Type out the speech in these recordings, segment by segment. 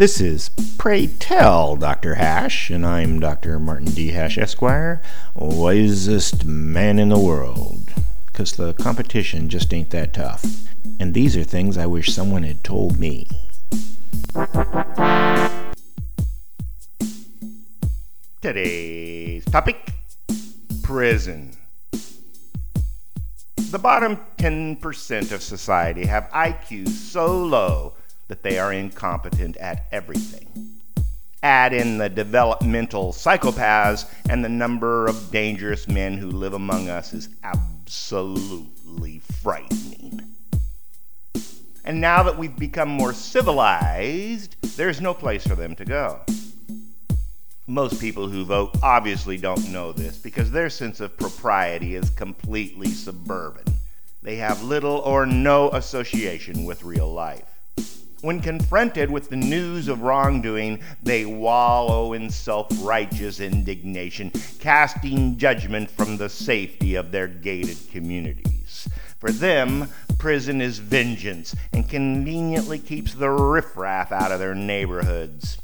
This is Pray Tell Dr. Hash, and I'm Dr. Martin D. Hash, Esquire, wisest man in the world. Because the competition just ain't that tough. And these are things I wish someone had told me. Today's topic prison. The bottom 10% of society have IQs so low that they are incompetent at everything. Add in the developmental psychopaths, and the number of dangerous men who live among us is absolutely frightening. And now that we've become more civilized, there's no place for them to go. Most people who vote obviously don't know this because their sense of propriety is completely suburban. They have little or no association with real life. When confronted with the news of wrongdoing, they wallow in self righteous indignation, casting judgment from the safety of their gated communities. For them, prison is vengeance and conveniently keeps the riffraff out of their neighborhoods.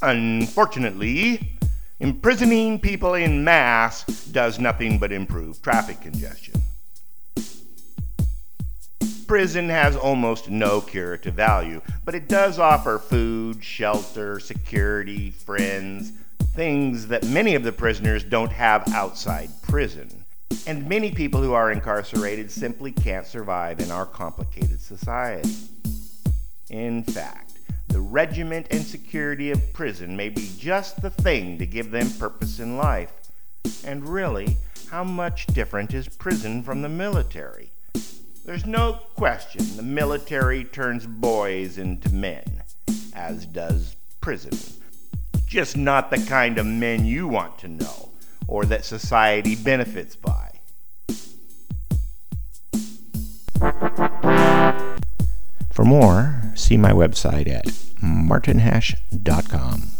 Unfortunately, imprisoning people in mass does nothing but improve traffic congestion. Prison has almost no curative value, but it does offer food, shelter, security, friends, things that many of the prisoners don't have outside prison. And many people who are incarcerated simply can't survive in our complicated society. In fact, the regiment and security of prison may be just the thing to give them purpose in life. And really, how much different is prison from the military? There's no question the military turns boys into men, as does prison. Just not the kind of men you want to know, or that society benefits by. For more, see my website at martinhash.com.